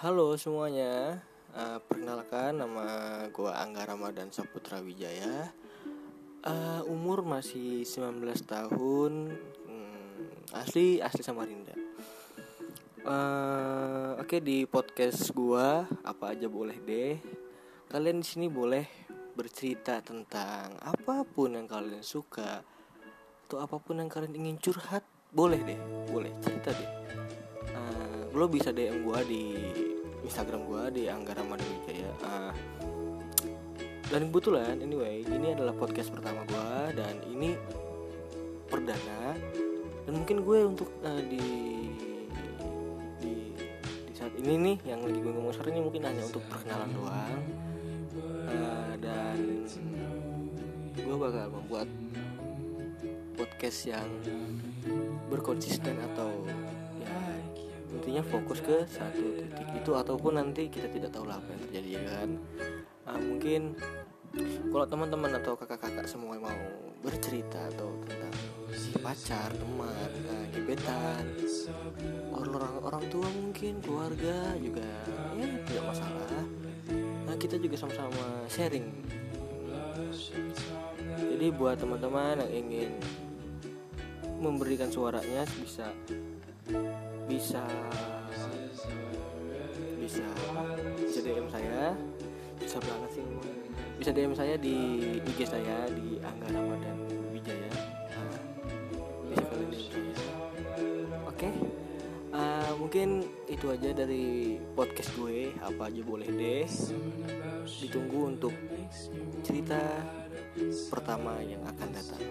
Halo semuanya, uh, perkenalkan nama gue Angga Ramadan Saputra Wijaya uh, Umur masih 19 tahun, hmm, asli asli Samarinda. Uh, Oke okay, di podcast gue apa aja boleh deh. Kalian di sini boleh bercerita tentang apa pun yang kalian suka Atau apa pun yang kalian ingin curhat, boleh deh, boleh cerita deh. Uh, Lo bisa DM gue di Instagram gue di Anggara Wijaya. Uh, dan kebetulan anyway ini adalah podcast pertama gue dan ini perdana. Dan mungkin gue untuk uh, di, di di saat ini nih yang lagi gue ngomong sekarang ini mungkin hanya untuk perkenalan doang. Uh, dan gue bakal membuat podcast yang berkonsisten atau intinya fokus ke satu titik itu ataupun nanti kita tidak tahu apa yang terjadi ya kan? Nah, mungkin kalau teman-teman atau kakak-kakak semua mau bercerita atau tentang si pacar teman nah, gebetan orang orang tua mungkin keluarga juga ya tidak masalah. Nah kita juga sama-sama sharing. Jadi buat teman-teman yang ingin memberikan suaranya bisa bisa bisa bisa DM saya. Bisa banget sih. Bisa DM saya di IG saya di Angga Ramadan Wijaya. Nah, bisa kalian DM oke. Uh, mungkin itu aja dari podcast gue. Apa aja boleh deh. Ditunggu untuk cerita pertama yang akan datang